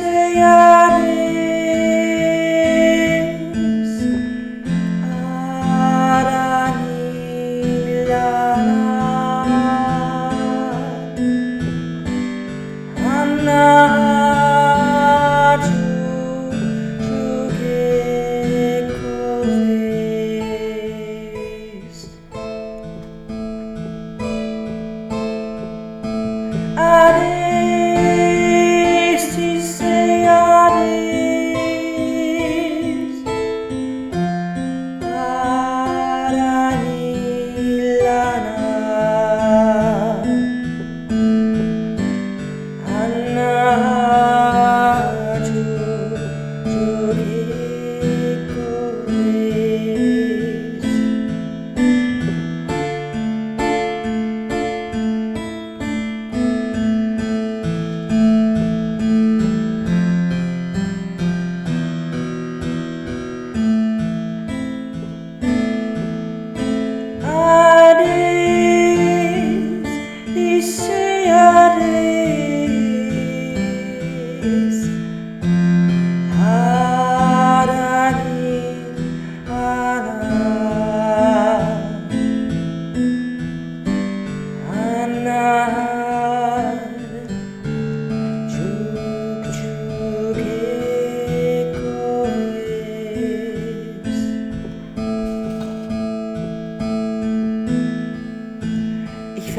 say I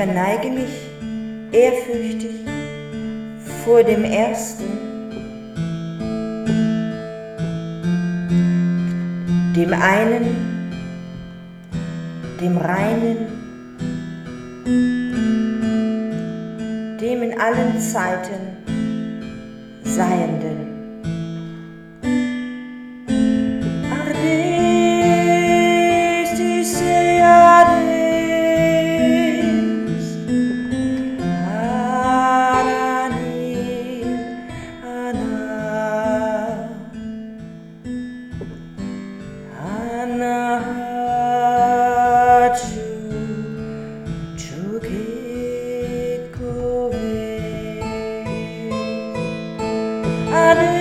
verneige mich ehrfürchtig vor dem Ersten, dem einen, dem Reinen, dem in allen Zeiten Seienden. yarı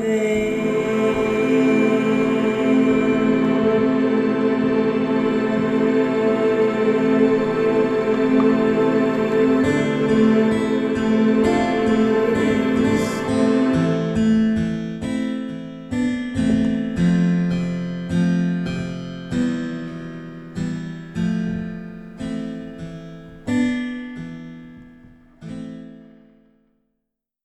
day